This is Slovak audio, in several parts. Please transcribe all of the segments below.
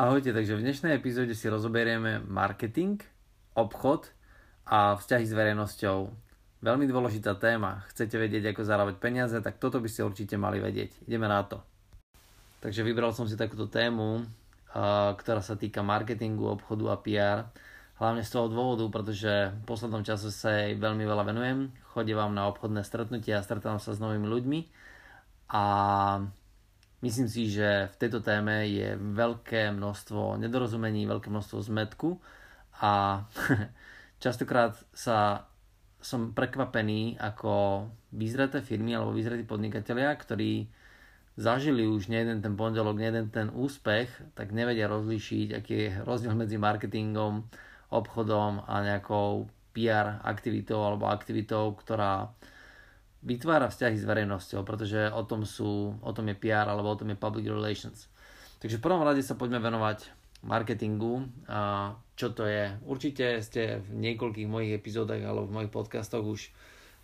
Ahojte, takže v dnešnej epizóde si rozoberieme marketing, obchod a vzťahy s verejnosťou. Veľmi dôležitá téma. Chcete vedieť, ako zarábať peniaze, tak toto by ste určite mali vedieť. Ideme na to. Takže vybral som si takúto tému, ktorá sa týka marketingu, obchodu a PR. Hlavne z toho dôvodu, preže v poslednom čase sa jej veľmi veľa venujem. Chodím vám na obchodné stretnutia a stretávam sa s novými ľuďmi. A Myslím si, že v tejto téme je veľké množstvo nedorozumení, veľké množstvo zmetku a častokrát sa som prekvapený, ako vyzreté firmy alebo vyzretí podnikatelia, ktorí zažili už jeden ten pondelok, jeden ten úspech, tak nevedia rozlíšiť, aký je rozdiel medzi marketingom, obchodom a nejakou PR aktivitou alebo aktivitou, ktorá vytvára vzťahy s verejnosťou, pretože o tom, sú, o tom je PR alebo o tom je public relations. Takže v prvom rade sa poďme venovať marketingu a čo to je. Určite ste v niekoľkých mojich epizódach alebo v mojich podcastoch už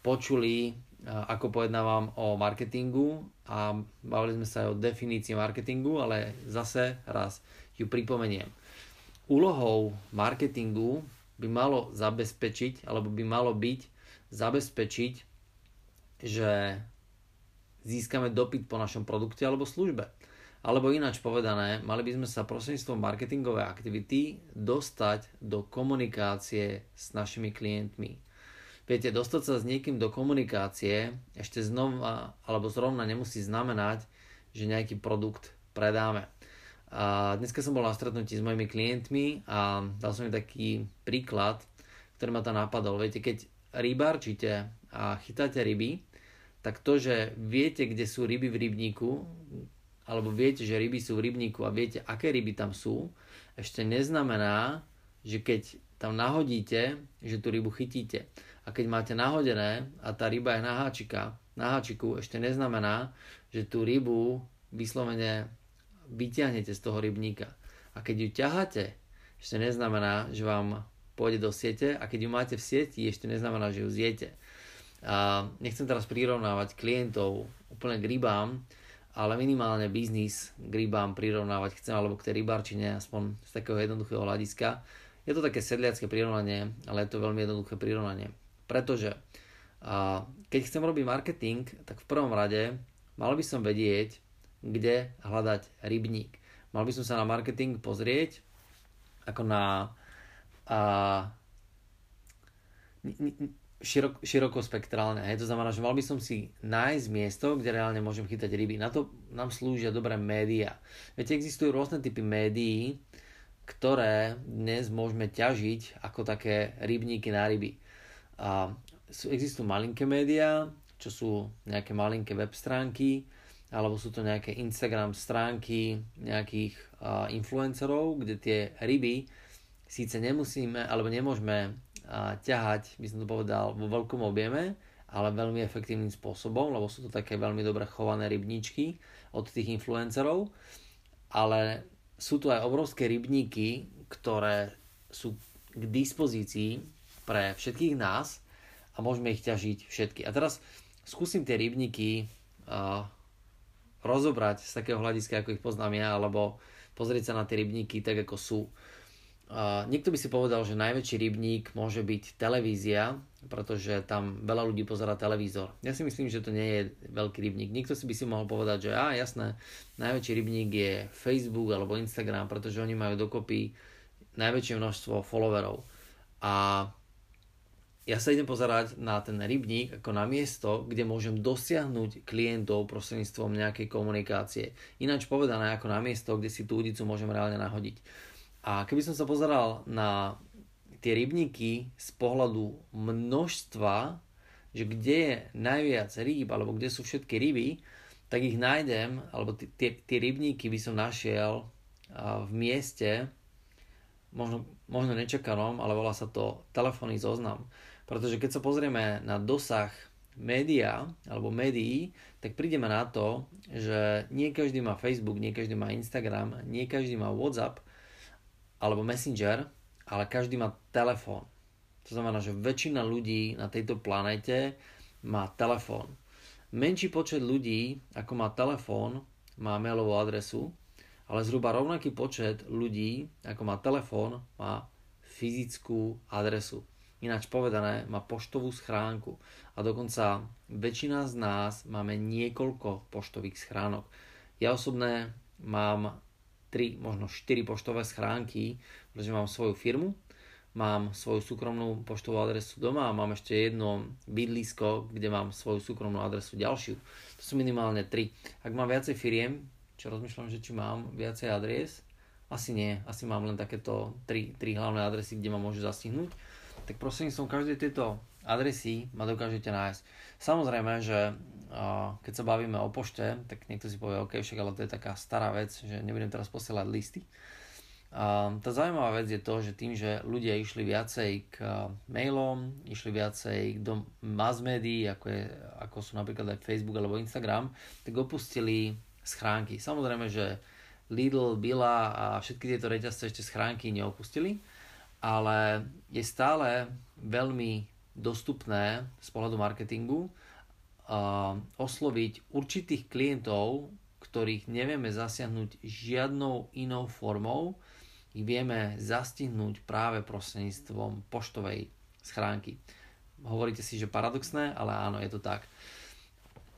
počuli, ako pojednávam o marketingu a bavili sme sa aj o definícii marketingu, ale zase raz ju pripomeniem. Úlohou marketingu by malo zabezpečiť, alebo by malo byť zabezpečiť že získame dopyt po našom produkte alebo službe. Alebo ináč povedané, mali by sme sa prostredníctvom marketingovej aktivity dostať do komunikácie s našimi klientmi. Viete, dostať sa s niekým do komunikácie ešte znova alebo zrovna nemusí znamenať, že nejaký produkt predáme. A dneska som bol na stretnutí s mojimi klientmi a dal som im taký príklad, ktorý ma tam napadol. Viete, keď rybárčite a chytáte ryby, tak to, že viete, kde sú ryby v rybníku, alebo viete, že ryby sú v rybníku a viete, aké ryby tam sú, ešte neznamená, že keď tam nahodíte, že tú rybu chytíte. A keď máte nahodené a tá ryba je na, háčika, na háčiku, ešte neznamená, že tú rybu vyslovene vyťahnete z toho rybníka. A keď ju ťaháte, ešte neznamená, že vám pôjde do siete a keď ju máte v sieti, ešte neznamená, že ju zjete. A nechcem teraz prirovnávať klientov úplne k rybám, ale minimálne biznis k rybám prirovnávať chcem, alebo k tej rybarčine, aspoň z takého jednoduchého hľadiska. Je to také sedliacké prirovnanie, ale je to veľmi jednoduché prirovnanie. Pretože a, keď chcem robiť marketing, tak v prvom rade mal by som vedieť, kde hľadať rybník. Mal by som sa na marketing pozrieť ako na a, širok, širokospektrálne. Hej. To znamená, že mal by som si nájsť miesto, kde reálne môžem chytať ryby. Na to nám slúžia dobré médiá. Viete, existujú rôzne typy médií, ktoré dnes môžeme ťažiť ako také rybníky na ryby. A sú, existujú malinké médiá, čo sú nejaké malinké web stránky, alebo sú to nejaké Instagram stránky nejakých uh, influencerov, kde tie ryby síce nemusíme, alebo nemôžeme ťahať, by som to povedal, vo veľkom objeme, ale veľmi efektívnym spôsobom, lebo sú to také veľmi dobre chované rybníčky od tých influencerov, ale sú tu aj obrovské rybníky, ktoré sú k dispozícii pre všetkých nás a môžeme ich ťažiť všetky. A teraz skúsim tie rybníky rozobrať z takého hľadiska, ako ich poznám ja, alebo pozrieť sa na tie rybníky tak, ako sú. Uh, niekto by si povedal, že najväčší rybník môže byť televízia, pretože tam veľa ľudí pozera televízor. Ja si myslím, že to nie je veľký rybník. Niekto si by si mohol povedať, že á, jasné, najväčší rybník je Facebook alebo Instagram, pretože oni majú dokopy najväčšie množstvo followerov. A ja sa idem pozerať na ten rybník ako na miesto, kde môžem dosiahnuť klientov prostredníctvom nejakej komunikácie. Ináč povedané ako na miesto, kde si tú udicu môžem reálne nahodiť. A keby som sa pozeral na tie rybníky z pohľadu množstva, že kde je najviac rýb, alebo kde sú všetky ryby, tak ich nájdem, alebo tie, rybníky by som našiel v mieste, možno, možno nečakanom, ale volá sa to telefónny zoznam. Pretože keď sa pozrieme na dosah média alebo médií, tak prídeme na to, že nie každý má Facebook, nie každý má Instagram, nie každý má WhatsApp alebo Messenger, ale každý má telefón. To znamená, že väčšina ľudí na tejto planete má telefón. Menší počet ľudí, ako má telefón, má mailovú adresu ale zhruba rovnaký počet ľudí, ako má telefón, má fyzickú adresu. Ináč povedané, má poštovú schránku. A dokonca väčšina z nás máme niekoľko poštových schránok. Ja osobné mám 3, možno 4 poštové schránky, pretože mám svoju firmu, mám svoju súkromnú poštovú adresu doma a mám ešte jedno bydlisko, kde mám svoju súkromnú adresu ďalšiu. To sú minimálne 3. Ak mám viacej firiem, čo rozmýšľam, že či mám viacej adries, asi nie, asi mám len takéto 3, 3 hlavné adresy, kde ma môžu zastihnúť tak prosím som každej tejto adresy ma dokážete nájsť. Samozrejme, že keď sa bavíme o pošte, tak niekto si povie, OK, však ale to je taká stará vec, že nebudem teraz posielať listy. Tá zaujímavá vec je to, že tým, že ľudia išli viacej k mailom, išli viacej do mass médií, ako, je, ako sú napríklad aj Facebook alebo Instagram, tak opustili schránky. Samozrejme, že Lidl, Billa a všetky tieto reťazce ešte schránky neopustili, ale je stále veľmi dostupné z pohľadu marketingu osloviť určitých klientov, ktorých nevieme zasiahnuť žiadnou inou formou, ich vieme zastihnúť práve prostredníctvom poštovej schránky. Hovoríte si, že paradoxné, ale áno, je to tak.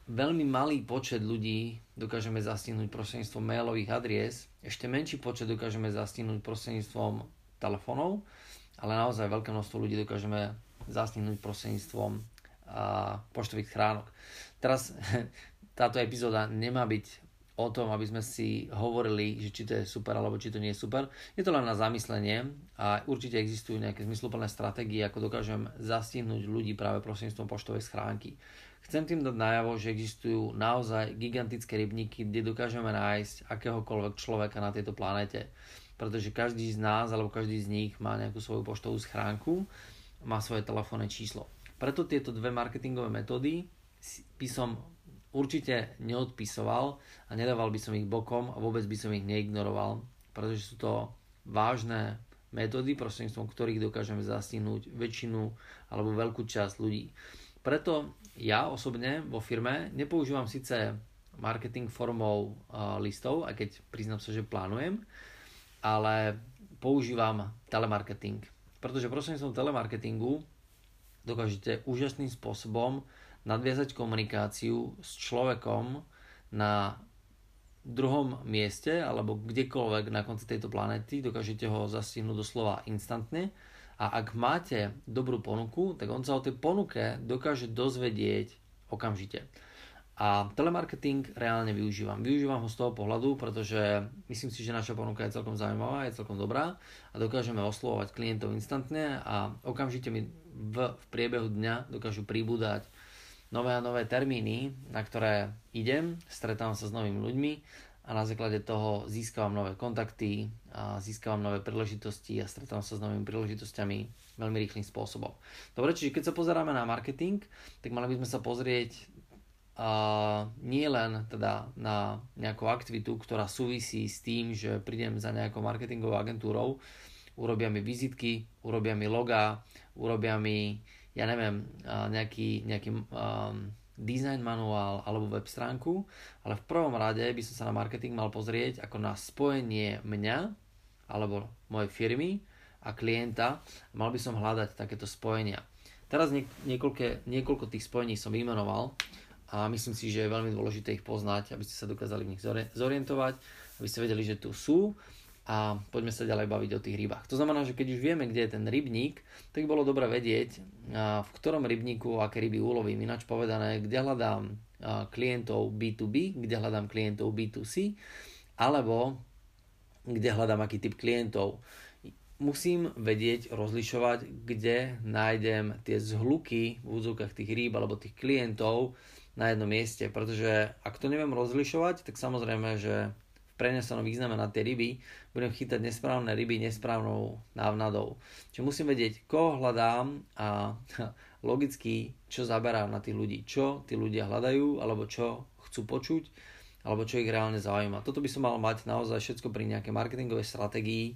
Veľmi malý počet ľudí dokážeme zastihnúť prostredníctvom mailových adries, ešte menší počet dokážeme zastihnúť prostredníctvom telefónov ale naozaj veľké množstvo ľudí dokážeme zasnihnúť prostredníctvom poštových chránok. Teraz táto epizóda nemá byť o tom, aby sme si hovorili, že či to je super alebo či to nie je super. Je to len na zamyslenie a určite existujú nejaké zmysluplné stratégie, ako dokážem zastihnúť ľudí práve prostredníctvom poštovej schránky. Chcem tým dať najavo, že existujú naozaj gigantické rybníky, kde dokážeme nájsť akéhokoľvek človeka na tejto planete pretože každý z nás alebo každý z nich má nejakú svoju poštovú schránku, má svoje telefónne číslo. Preto tieto dve marketingové metódy by som určite neodpisoval a nedával by som ich bokom a vôbec by som ich neignoroval, pretože sú to vážne metódy, prostredníctvom ktorých dokážeme zastihnúť väčšinu alebo veľkú časť ľudí. Preto ja osobne vo firme nepoužívam síce marketing formou listov, aj keď priznám sa, že plánujem, ale používam telemarketing. Pretože prostredníctvom telemarketingu dokážete úžasným spôsobom nadviazať komunikáciu s človekom na druhom mieste alebo kdekoľvek na konci tejto planéty, dokážete ho zastihnúť doslova instantne a ak máte dobrú ponuku, tak on sa o tej ponuke dokáže dozvedieť okamžite. A telemarketing reálne využívam. Využívam ho z toho pohľadu, pretože myslím si, že naša ponuka je celkom zaujímavá, je celkom dobrá a dokážeme oslovovať klientov instantne a okamžite mi v, v priebehu dňa dokážu pribúdať nové a nové termíny, na ktoré idem, stretávam sa s novými ľuďmi a na základe toho získavam nové kontakty, a získavam nové príležitosti a stretávam sa s novými príležitosťami veľmi rýchlým spôsobom. Dobre, čiže keď sa pozeráme na marketing, tak mali by sme sa pozrieť nie len teda na nejakú aktivitu, ktorá súvisí s tým, že prídem za nejakou marketingovou agentúrou, urobia mi vizitky, urobia mi loga, urobia mi, ja neviem, nejaký, nejaký um, design manuál alebo web stránku, ale v prvom rade by som sa na marketing mal pozrieť ako na spojenie mňa alebo mojej firmy a klienta. Mal by som hľadať takéto spojenia. Teraz niekoľko, niekoľko tých spojení som vymenoval a myslím si, že je veľmi dôležité ich poznať, aby ste sa dokázali v nich zorientovať, aby ste vedeli, že tu sú a poďme sa ďalej baviť o tých rybách. To znamená, že keď už vieme, kde je ten rybník, tak bolo dobre vedieť, v ktorom rybníku aké ryby ulovím. Ináč povedané, kde hľadám klientov B2B, kde hľadám klientov B2C, alebo kde hľadám aký typ klientov. Musím vedieť, rozlišovať, kde nájdem tie zhluky v úzovkách tých rýb alebo tých klientov, na jednom mieste, pretože ak to neviem rozlišovať, tak samozrejme, že v prenesenom význame na tie ryby budem chytať nesprávne ryby nesprávnou návnadou. Čiže musím vedieť, koho hľadám a logicky, čo zaberám na tých ľudí, čo tí ľudia hľadajú, alebo čo chcú počuť, alebo čo ich reálne zaujíma. Toto by som mal mať naozaj všetko pri nejakej marketingovej stratégii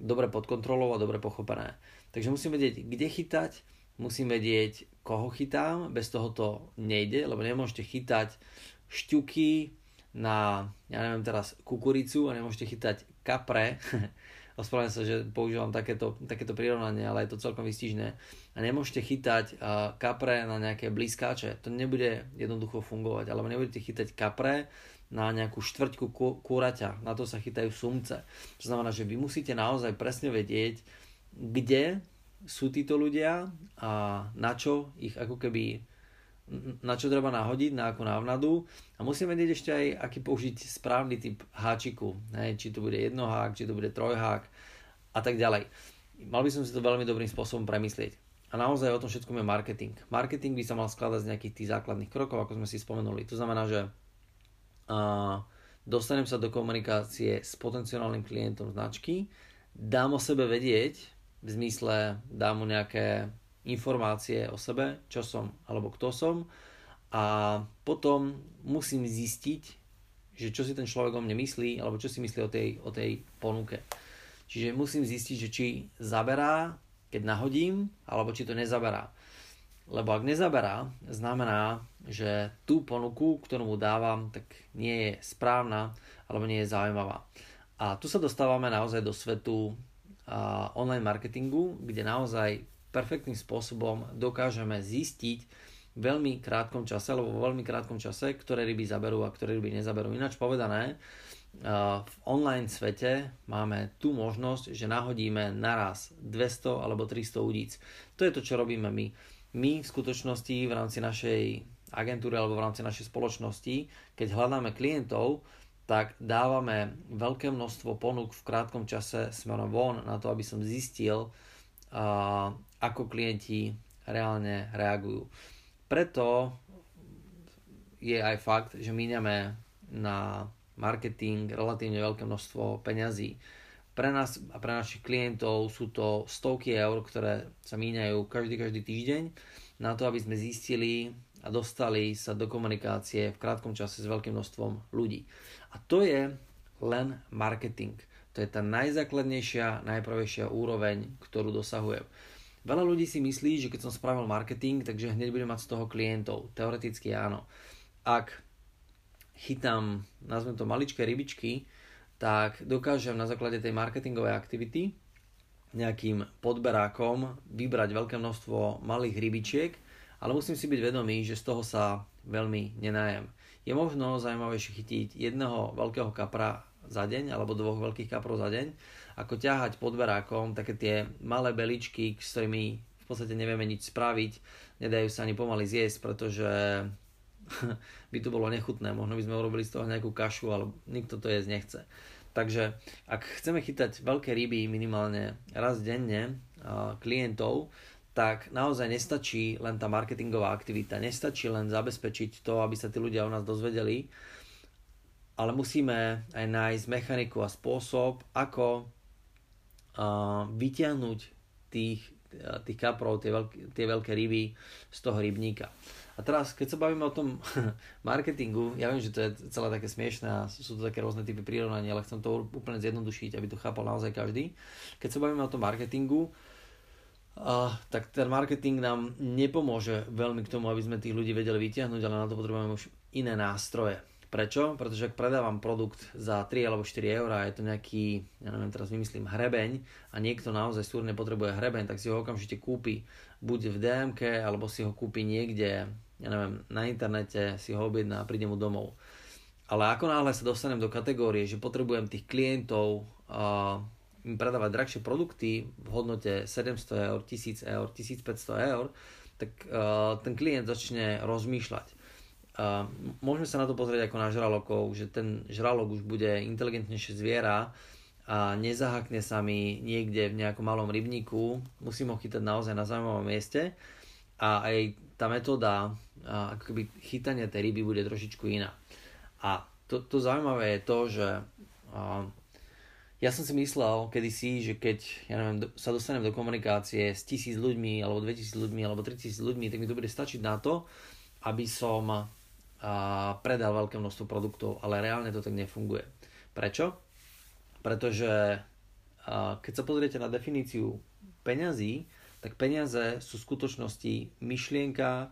dobre pod kontrolou a dobre pochopené. Takže musím vedieť, kde chytať, musím vedieť, koho chytám, bez toho to nejde, lebo nemôžete chytať šťuky na, ja neviem teraz, kukuricu a nemôžete chytať kapre, ospravedlňujem sa, že používam takéto, takéto prirovnanie, ale je to celkom vystižné, a nemôžete chytať uh, kapre na nejaké blízkáče, to nebude jednoducho fungovať, alebo nebudete chytať kapre na nejakú štvrťku kúraťa, na to sa chytajú sumce. To znamená, že vy musíte naozaj presne vedieť, kde sú títo ľudia a na čo ich ako keby na čo treba nahodiť, na akú návnadu a musím vedieť ešte aj, aký použiť správny typ háčiku, hej, či to bude jednohák, či to bude trojhák a tak ďalej. Mal by som si to veľmi dobrým spôsobom premyslieť. A naozaj o tom všetkom je marketing. Marketing by sa mal skladať z nejakých tých základných krokov, ako sme si spomenuli. To znamená, že uh, dostanem sa do komunikácie s potenciálnym klientom značky, dám o sebe vedieť, v zmysle dám mu nejaké informácie o sebe, čo som alebo kto som a potom musím zistiť, že čo si ten človek o mne myslí alebo čo si myslí o tej, o tej ponuke. Čiže musím zistiť, že či zaberá, keď nahodím, alebo či to nezaberá. Lebo ak nezaberá, znamená, že tú ponuku, ktorú mu dávam, tak nie je správna alebo nie je zaujímavá. A tu sa dostávame naozaj do svetu online marketingu, kde naozaj perfektným spôsobom dokážeme zistiť v veľmi krátkom čase, alebo vo veľmi krátkom čase, ktoré ryby zaberú a ktoré ryby nezaberú. Ináč povedané, v online svete máme tú možnosť, že nahodíme naraz 200 alebo 300 udíc. To je to, čo robíme my. My v skutočnosti v rámci našej agentúry alebo v rámci našej spoločnosti, keď hľadáme klientov, tak dávame veľké množstvo ponúk v krátkom čase smerom von na to, aby som zistil, ako klienti reálne reagujú. Preto je aj fakt, že míňame na marketing relatívne veľké množstvo peňazí. Pre nás a pre našich klientov sú to stovky eur, ktoré sa míňajú každý, každý týždeň na to, aby sme zistili a dostali sa do komunikácie v krátkom čase s veľkým množstvom ľudí. A to je len marketing. To je tá najzákladnejšia, najpravejšia úroveň, ktorú dosahujem. Veľa ľudí si myslí, že keď som spravil marketing, takže hneď budem mať z toho klientov. Teoreticky áno. Ak chytám, nazvem to maličké rybičky, tak dokážem na základe tej marketingovej aktivity nejakým podberákom vybrať veľké množstvo malých rybičiek, ale musím si byť vedomý, že z toho sa veľmi nenajem. Je možno zaujímavejšie chytiť jedného veľkého kapra za deň alebo dvoch veľkých kaprov za deň, ako ťahať pod berákom také tie malé beličky, s ktorými v podstate nevieme nič spraviť, nedajú sa ani pomaly zjesť, pretože by to bolo nechutné, možno by sme urobili z toho nejakú kašu, ale nikto to jesť nechce. Takže ak chceme chytať veľké ryby minimálne raz denne klientov, tak naozaj nestačí len tá marketingová aktivita, nestačí len zabezpečiť to, aby sa tí ľudia o nás dozvedeli, ale musíme aj nájsť mechaniku a spôsob, ako vyťahnuť tých, tých kaprov, tie veľké, tie veľké ryby z toho rybníka. A teraz, keď sa bavíme o tom marketingu, ja viem, že to je celé také smiešné a sú to také rôzne typy prirovnania, ale chcem to úplne zjednodušiť, aby to chápal naozaj každý. Keď sa bavíme o tom marketingu, uh, tak ten marketing nám nepomôže veľmi k tomu, aby sme tých ľudí vedeli vyťahnuť, ale na to potrebujeme už iné nástroje. Prečo? Pretože ak predávam produkt za 3 alebo 4 eur a je to nejaký, ja neviem, teraz vymyslím hrebeň a niekto naozaj súrne potrebuje hrebeň, tak si ho okamžite kúpi buď v DMK, alebo si ho kúpi niekde, ja neviem, na internete, si ho objedná a príde mu domov. Ale ako náhle sa dostanem do kategórie, že potrebujem tých klientov uh, im predávať drahšie produkty v hodnote 700 eur, 1000 eur, 1500 eur, tak uh, ten klient začne rozmýšľať. A môžeme sa na to pozrieť ako na žralokov, že ten žralok už bude inteligentnejšie zviera a nezahakne sa mi niekde v nejakom malom rybníku, musím ho chytať naozaj na zaujímavom mieste. A aj tá metóda akoby chytania tej ryby bude trošičku iná. A to, to zaujímavé je to, že ja som si myslel kedysi, že keď ja neviem, sa dostanem do komunikácie s tisíc ľuďmi, alebo 2000 ľuďmi, alebo 3000 ľuďmi, tak mi to bude stačiť na to, aby som a predal veľké množstvo produktov, ale reálne to tak nefunguje. Prečo? Pretože keď sa pozriete na definíciu peňazí, tak peniaze sú v skutočnosti myšlienka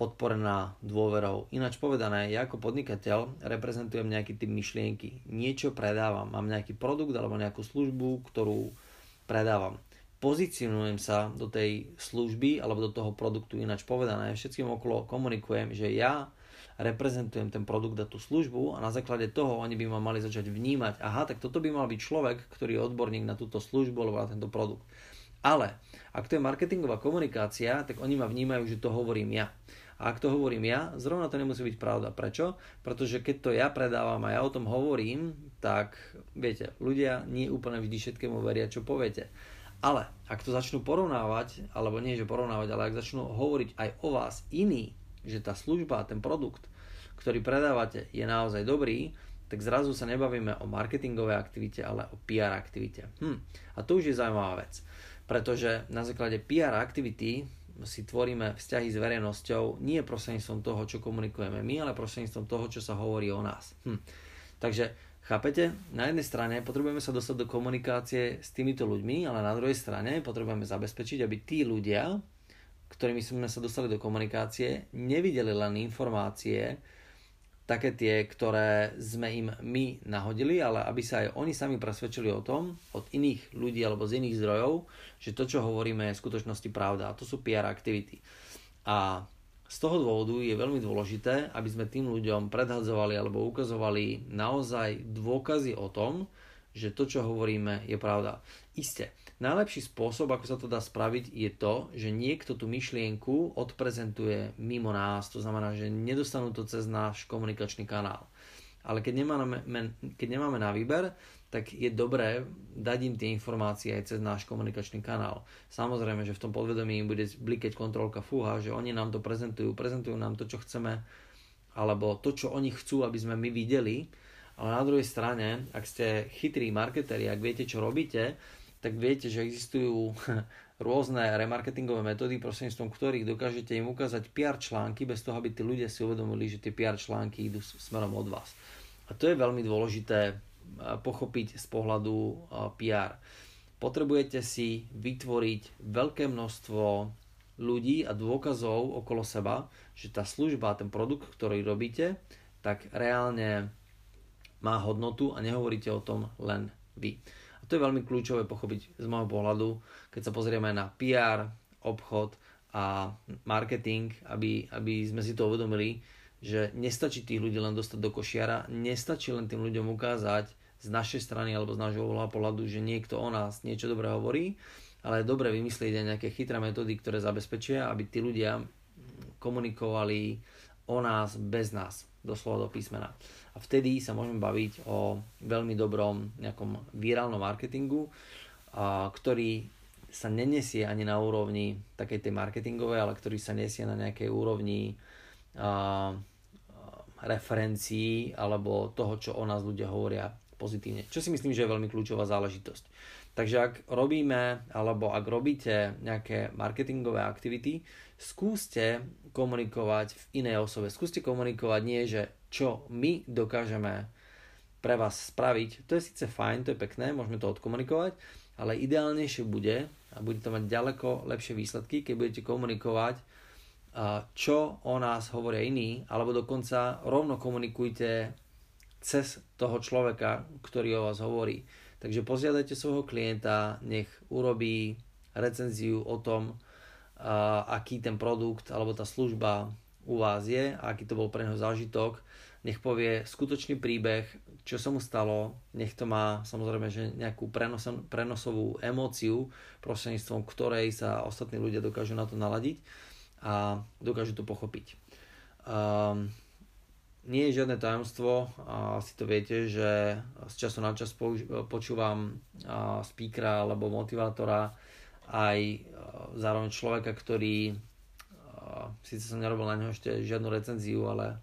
podporená dôverou. Ináč povedané, ja ako podnikateľ reprezentujem nejaký typ myšlienky. Niečo predávam, mám nejaký produkt alebo nejakú službu, ktorú predávam. Pozicionujem sa do tej služby alebo do toho produktu. Ináč povedané, všetkým okolo komunikujem, že ja reprezentujem ten produkt a tú službu a na základe toho oni by ma mali začať vnímať, aha, tak toto by mal byť človek, ktorý je odborník na túto službu alebo na tento produkt. Ale ak to je marketingová komunikácia, tak oni ma vnímajú, že to hovorím ja. A ak to hovorím ja, zrovna to nemusí byť pravda. Prečo? Pretože keď to ja predávam a ja o tom hovorím, tak viete, ľudia nie úplne vždy všetkému veria, čo poviete. Ale ak to začnú porovnávať, alebo nie že porovnávať, ale ak začnú hovoriť aj o vás iní, že tá služba, ten produkt, ktorý predávate, je naozaj dobrý, tak zrazu sa nebavíme o marketingovej aktivite, ale o PR aktivite. Hm. A to už je zaujímavá vec, pretože na základe PR aktivity si tvoríme vzťahy s verejnosťou nie prostredníctvom toho, čo komunikujeme my, ale prostredníctvom toho, čo sa hovorí o nás. Hm. Takže chápete, na jednej strane potrebujeme sa dostať do komunikácie s týmito ľuďmi, ale na druhej strane potrebujeme zabezpečiť, aby tí ľudia, ktorými sme sa dostali do komunikácie, nevideli len informácie, také tie, ktoré sme im my nahodili, ale aby sa aj oni sami presvedčili o tom, od iných ľudí alebo z iných zdrojov, že to, čo hovoríme, je v skutočnosti pravda. A to sú PR aktivity. A z toho dôvodu je veľmi dôležité, aby sme tým ľuďom predhadzovali alebo ukazovali naozaj dôkazy o tom, že to, čo hovoríme, je pravda. Isté, Najlepší spôsob, ako sa to dá spraviť, je to, že niekto tú myšlienku odprezentuje mimo nás, to znamená, že nedostanú to cez náš komunikačný kanál. Ale keď nemáme, keď nemáme na výber, tak je dobré dať im tie informácie aj cez náš komunikačný kanál. Samozrejme, že v tom podvedomí im bude blikeť kontrolka fúha, že oni nám to prezentujú, prezentujú nám to, čo chceme, alebo to, čo oni chcú, aby sme my videli, ale na druhej strane, ak ste chytrí marketeri, ak viete, čo robíte, tak viete, že existujú rôzne remarketingové metódy, prostredníctvom ktorých dokážete im ukázať PR články bez toho, aby tí ľudia si uvedomili, že tie PR články idú smerom od vás. A to je veľmi dôležité pochopiť z pohľadu PR. Potrebujete si vytvoriť veľké množstvo ľudí a dôkazov okolo seba, že tá služba, ten produkt, ktorý robíte, tak reálne má hodnotu a nehovoríte o tom len vy to je veľmi kľúčové pochopiť z môjho pohľadu, keď sa pozrieme na PR, obchod a marketing, aby, aby sme si to uvedomili, že nestačí tých ľudí len dostať do košiara, nestačí len tým ľuďom ukázať z našej strany alebo z nášho pohľadu, že niekto o nás niečo dobré hovorí, ale je dobre vymyslieť aj nejaké chytré metódy, ktoré zabezpečia, aby tí ľudia komunikovali o nás bez nás, doslova do písmena. A vtedy sa môžeme baviť o veľmi dobrom nejakom virálnom marketingu, a, ktorý sa nenesie ani na úrovni takej tej marketingovej, ale ktorý sa nesie na nejakej úrovni a, referencií alebo toho, čo o nás ľudia hovoria pozitívne. Čo si myslím, že je veľmi kľúčová záležitosť. Takže ak robíme alebo ak robíte nejaké marketingové aktivity, skúste komunikovať v inej osobe. Skúste komunikovať nie, že čo my dokážeme pre vás spraviť. To je síce fajn, to je pekné, môžeme to odkomunikovať, ale ideálnejšie bude a bude to mať ďaleko lepšie výsledky, keď budete komunikovať, čo o nás hovoria iní, alebo dokonca rovno komunikujte cez toho človeka, ktorý o vás hovorí. Takže požiadajte svojho klienta, nech urobí recenziu o tom, aký ten produkt alebo tá služba u vás je aký to bol pre neho zážitok. Nech povie skutočný príbeh, čo sa mu stalo, nech to má samozrejme že nejakú prenos, prenosovú emóciu, prostredníctvom ktorej sa ostatní ľudia dokážu na to naladiť a dokážu to pochopiť. Um, nie je žiadne tajomstvo, asi to viete, že z času na čas počúvam speakera alebo motivátora aj zároveň človeka, ktorý síce som nerobil na neho ešte žiadnu recenziu, ale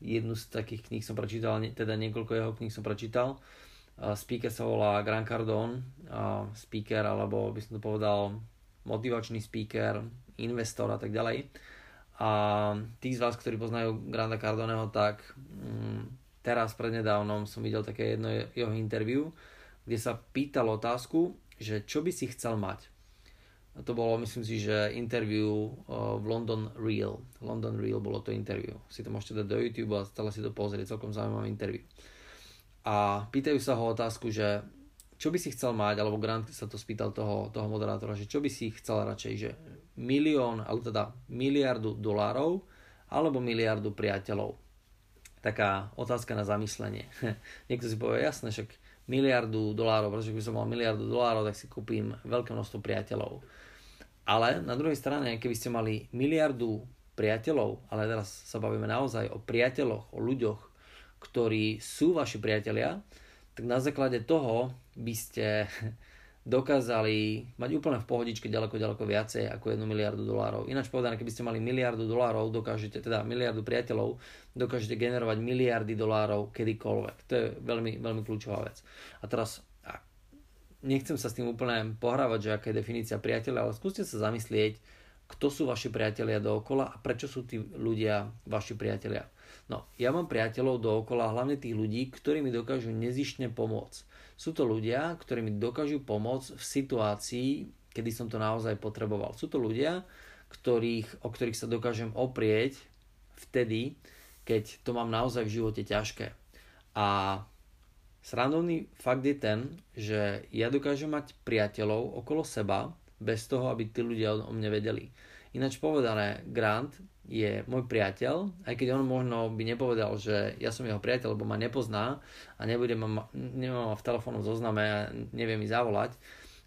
jednu z takých kníh som prečítal, teda niekoľko jeho kníh som prečítal. Speaker sa volá Grant Cardone, speaker, alebo by som to povedal motivačný speaker, investor a tak ďalej. A tí z vás, ktorí poznajú Granda Cardoneho, tak mm, teraz prednedávnom som videl také jedno jeho interview, kde sa pýtal otázku, že čo by si chcel mať to bolo, myslím si, že interview v London Real. London Real bolo to interview. Si to môžete dať do YouTube a stále si to pozrieť, celkom zaujímavé interview. A pýtajú sa ho otázku, že čo by si chcel mať, alebo Grant sa to spýtal toho, toho moderátora, že čo by si chcel radšej, že milión, alebo teda miliardu dolárov, alebo miliardu priateľov. Taká otázka na zamyslenie. Niekto si povie, jasné, však miliardu dolárov, pretože by som mal miliardu dolárov, tak si kúpim veľké množstvo priateľov. Ale na druhej strane, keby ste mali miliardu priateľov, ale teraz sa bavíme naozaj o priateľoch, o ľuďoch, ktorí sú vaši priatelia, tak na základe toho by ste dokázali mať úplne v pohodičke ďaleko, ďaleko viacej ako 1 miliardu dolárov. Ináč povedané, keby ste mali miliardu dolárov, dokážete, teda miliardu priateľov, dokážete generovať miliardy dolárov kedykoľvek. To je veľmi, veľmi kľúčová vec. A teraz nechcem sa s tým úplne pohrávať, že aká je definícia priateľa, ale skúste sa zamyslieť, kto sú vaši priatelia dookola a prečo sú tí ľudia vaši priatelia. No, ja mám priateľov dookola, hlavne tých ľudí, ktorí mi dokážu nezištne pomôcť. Sú to ľudia, ktorí mi dokážu pomôcť v situácii, kedy som to naozaj potreboval. Sú to ľudia, ktorých, o ktorých sa dokážem oprieť vtedy, keď to mám naozaj v živote ťažké. A srandovný fakt je ten, že ja dokážem mať priateľov okolo seba bez toho, aby tí ľudia o mne vedeli. Ináč povedané, Grant je môj priateľ, aj keď on možno by nepovedal, že ja som jeho priateľ, lebo ma nepozná a nebude ma, nemá ma v telefónnom zozname a nevie mi zavolať,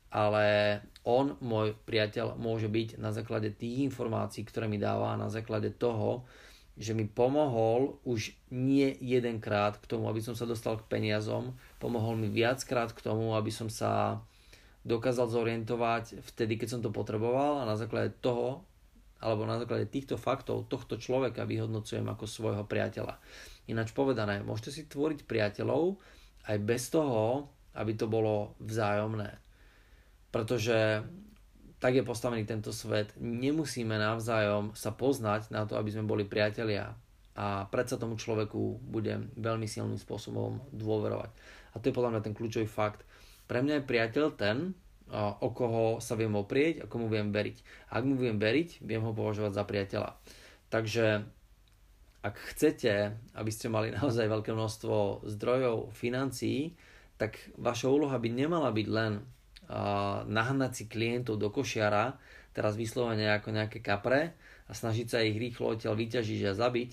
ale on, môj priateľ, môže byť na základe tých informácií, ktoré mi dáva, na základe toho, že mi pomohol už nie jedenkrát k tomu, aby som sa dostal k peniazom, pomohol mi viackrát k tomu, aby som sa dokázal zorientovať vtedy, keď som to potreboval a na základe toho alebo na základe týchto faktov tohto človeka vyhodnocujem ako svojho priateľa. Ináč povedané, môžete si tvoriť priateľov aj bez toho, aby to bolo vzájomné. Pretože tak je postavený tento svet. Nemusíme navzájom sa poznať na to, aby sme boli priatelia. A predsa tomu človeku budem veľmi silným spôsobom dôverovať. A to je podľa mňa ten kľúčový fakt. Pre mňa je priateľ ten, o koho sa viem oprieť a komu viem veriť. Ak mu viem veriť, viem ho považovať za priateľa. Takže ak chcete, aby ste mali naozaj veľké množstvo zdrojov, financií, tak vaša úloha by nemala byť len uh, nahnať si klientov do košiara, teraz vyslovene ako nejaké kapre a snažiť sa ich rýchlo odtiaľ vyťažiť a zabiť,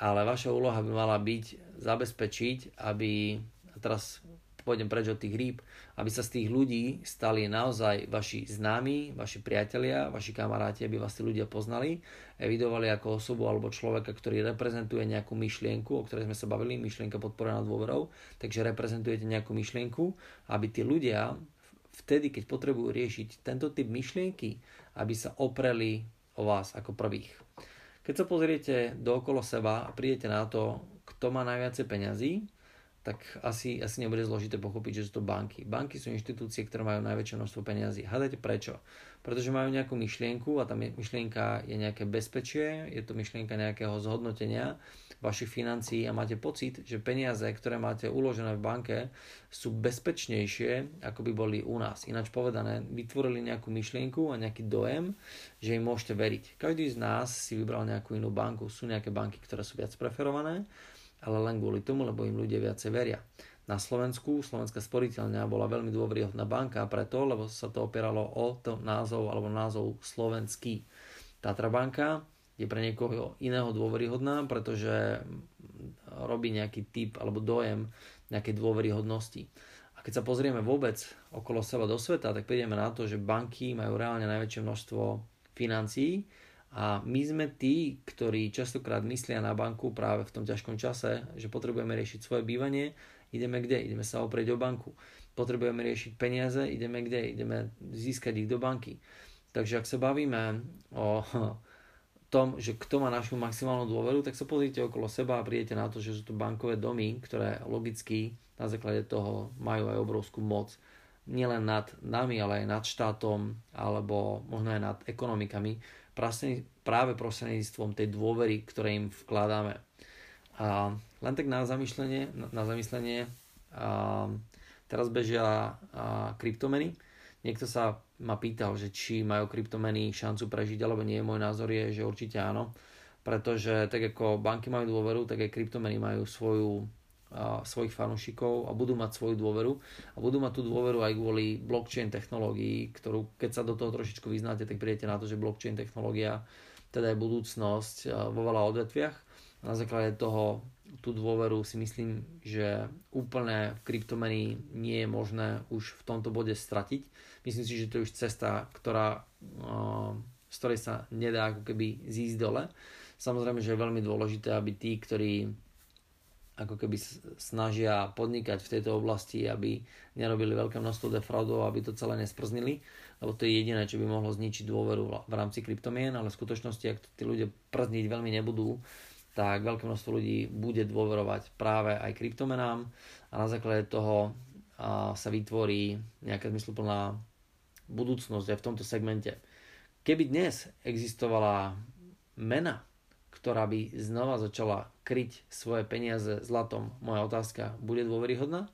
ale vaša úloha by mala byť zabezpečiť, aby, teraz pôjdem preč od tých rýb, aby sa z tých ľudí stali naozaj vaši známi, vaši priatelia, vaši kamaráti, aby vás tí ľudia poznali, evidovali ako osobu alebo človeka, ktorý reprezentuje nejakú myšlienku, o ktorej sme sa bavili, myšlienka podporená dôverou, takže reprezentujete nejakú myšlienku, aby tí ľudia vtedy, keď potrebujú riešiť tento typ myšlienky, aby sa opreli o vás ako prvých. Keď sa pozriete dookolo seba a prídete na to, kto má najviacej peňazí, tak asi, asi nebude zložité pochopiť, že sú to banky. Banky sú inštitúcie, ktoré majú najväčšie množstvo peniazí. Hádajte prečo? Pretože majú nejakú myšlienku a tá myšlienka je nejaké bezpečie, je to myšlienka nejakého zhodnotenia vašich financií a máte pocit, že peniaze, ktoré máte uložené v banke, sú bezpečnejšie, ako by boli u nás. Ináč povedané, vytvorili nejakú myšlienku a nejaký dojem, že im môžete veriť. Každý z nás si vybral nejakú inú banku. Sú nejaké banky, ktoré sú viac preferované, ale len kvôli tomu, lebo im ľudia viacej veria. Na Slovensku Slovenská sporiteľňa bola veľmi dôveryhodná banka preto, lebo sa to opieralo o to názov alebo názov slovenský. Tatra banka je pre niekoho iného dôveryhodná, pretože robí nejaký typ alebo dojem nejakej dôveryhodnosti. A keď sa pozrieme vôbec okolo seba do sveta, tak prídeme na to, že banky majú reálne najväčšie množstvo financií, a my sme tí, ktorí častokrát myslia na banku práve v tom ťažkom čase, že potrebujeme riešiť svoje bývanie, ideme kde? Ideme sa oprieť o banku. Potrebujeme riešiť peniaze, ideme kde? Ideme získať ich do banky. Takže ak sa bavíme o tom, že kto má našu maximálnu dôveru, tak sa pozrite okolo seba a prídete na to, že sú to bankové domy, ktoré logicky na základe toho majú aj obrovskú moc nielen nad nami, ale aj nad štátom alebo možno aj nad ekonomikami práve prostredníctvom tej dôvery, ktoré im vkladáme. A len tak na zamyslenie, na zamyslenie a teraz bežia a kryptomeny. Niekto sa ma pýtal, že či majú kryptomeny šancu prežiť alebo nie. Môj názor je, že určite áno. Pretože tak ako banky majú dôveru, tak aj kryptomeny majú svoju, a, svojich fanúšikov a budú mať svoju dôveru. A budú mať tú dôveru aj kvôli blockchain technológií, ktorú keď sa do toho trošičku vyznáte, tak prídete na to, že blockchain technológia teda je budúcnosť vo veľa odvetviach. Na základe toho tú dôveru si myslím, že úplne v kryptomeny nie je možné už v tomto bode stratiť. Myslím si, že to je už cesta, ktorá, z ktorej sa nedá ako keby zísť dole. Samozrejme, že je veľmi dôležité, aby tí, ktorí ako keby snažia podnikať v tejto oblasti, aby nerobili veľké množstvo defraudov, aby to celé nesprznili, lebo to je jediné, čo by mohlo zničiť dôveru v rámci kryptomien, ale v skutočnosti, ak to tí ľudia przniť veľmi nebudú, tak veľké množstvo ľudí bude dôverovať práve aj kryptomenám a na základe toho sa vytvorí nejaká zmysluplná budúcnosť aj v tomto segmente. Keby dnes existovala mena, ktorá by znova začala kryť svoje peniaze zlatom, moja otázka, bude dôveryhodná?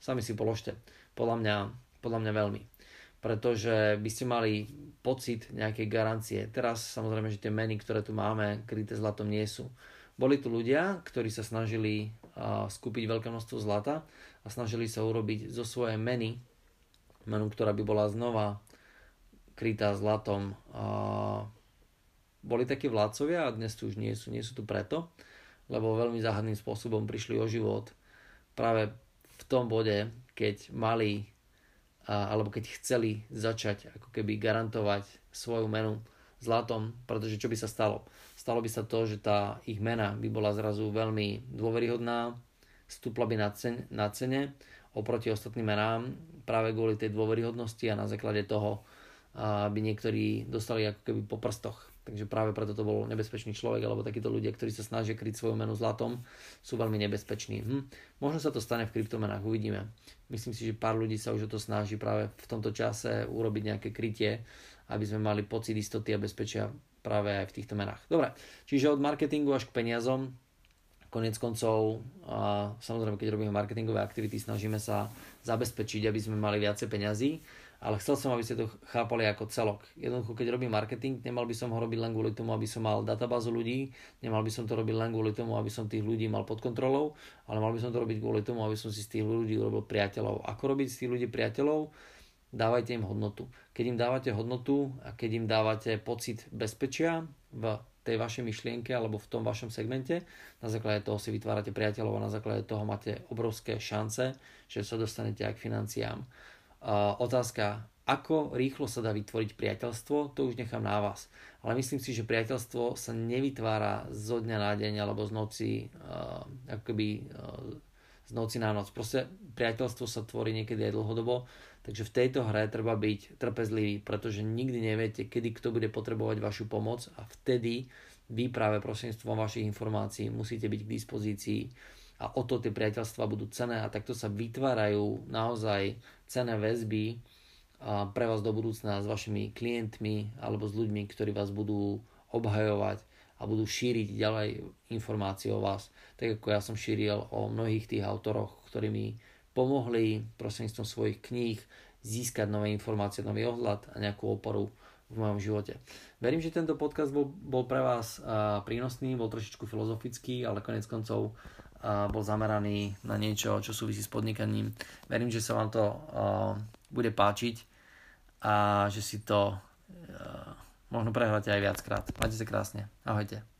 Sami si položte. Podľa mňa, podľa mňa veľmi pretože by ste mali pocit nejakej garancie. Teraz samozrejme, že tie meny, ktoré tu máme, kryté zlatom nie sú. Boli tu ľudia, ktorí sa snažili uh, skúpiť veľké množstvo zlata a snažili sa urobiť zo svojej meny, menu, ktorá by bola znova krytá zlatom. Uh, boli takí vládcovia a dnes tu už nie sú. Nie sú tu preto, lebo veľmi záhadným spôsobom prišli o život práve v tom bode, keď mali alebo keď chceli začať ako keby garantovať svoju menu zlatom, pretože čo by sa stalo? Stalo by sa to, že tá ich mena by bola zrazu veľmi dôveryhodná, stúpla by na, cen, na cene oproti ostatným menám práve kvôli tej dôveryhodnosti a na základe toho by niektorí dostali ako keby po prstoch. Takže práve preto to bol nebezpečný človek, alebo takíto ľudia, ktorí sa snažia kryť svoju menu zlatom, sú veľmi nebezpeční. Hm. Možno sa to stane v kryptomenách, uvidíme. Myslím si, že pár ľudí sa už o to snaží práve v tomto čase urobiť nejaké krytie, aby sme mali pocit istoty a bezpečia práve aj v týchto menách. Dobre, čiže od marketingu až k peniazom, konec koncov, a samozrejme, keď robíme marketingové aktivity, snažíme sa zabezpečiť, aby sme mali viacej peňazí ale chcel som, aby ste to chápali ako celok. Jednoducho, keď robím marketing, nemal by som ho robiť len kvôli tomu, aby som mal databázu ľudí, nemal by som to robiť len kvôli tomu, aby som tých ľudí mal pod kontrolou, ale mal by som to robiť kvôli tomu, aby som si z tých ľudí urobil priateľov. Ako robiť z tých ľudí priateľov? Dávajte im hodnotu. Keď im dávate hodnotu a keď im dávate pocit bezpečia v tej vašej myšlienke alebo v tom vašom segmente, na základe toho si vytvárate priateľov a na základe toho máte obrovské šance, že sa dostanete aj k financiám otázka, ako rýchlo sa dá vytvoriť priateľstvo, to už nechám na vás. Ale myslím si, že priateľstvo sa nevytvára zo dňa na deň alebo z noci, uh, akoby uh, z noci na noc. Proste priateľstvo sa tvorí niekedy aj dlhodobo, takže v tejto hre treba byť trpezlivý, pretože nikdy neviete, kedy kto bude potrebovať vašu pomoc a vtedy vy práve prostredníctvom vašich informácií musíte byť k dispozícii a o to tie priateľstva budú cené a takto sa vytvárajú naozaj cené väzby pre vás do budúcna s vašimi klientmi alebo s ľuďmi, ktorí vás budú obhajovať a budú šíriť ďalej informácie o vás. Tak ako ja som šíril o mnohých tých autoroch, ktorí mi pomohli prostredníctvom svojich kníh získať nové informácie, nový ohľad a nejakú oporu v mojom živote. Verím, že tento podcast bol, bol pre vás prínosný, bol trošičku filozofický, ale konec koncov bol zameraný na niečo, čo súvisí s podnikaním. Verím, že sa vám to bude páčiť a že si to možno prehľadte aj viackrát. Majte sa krásne. Ahojte.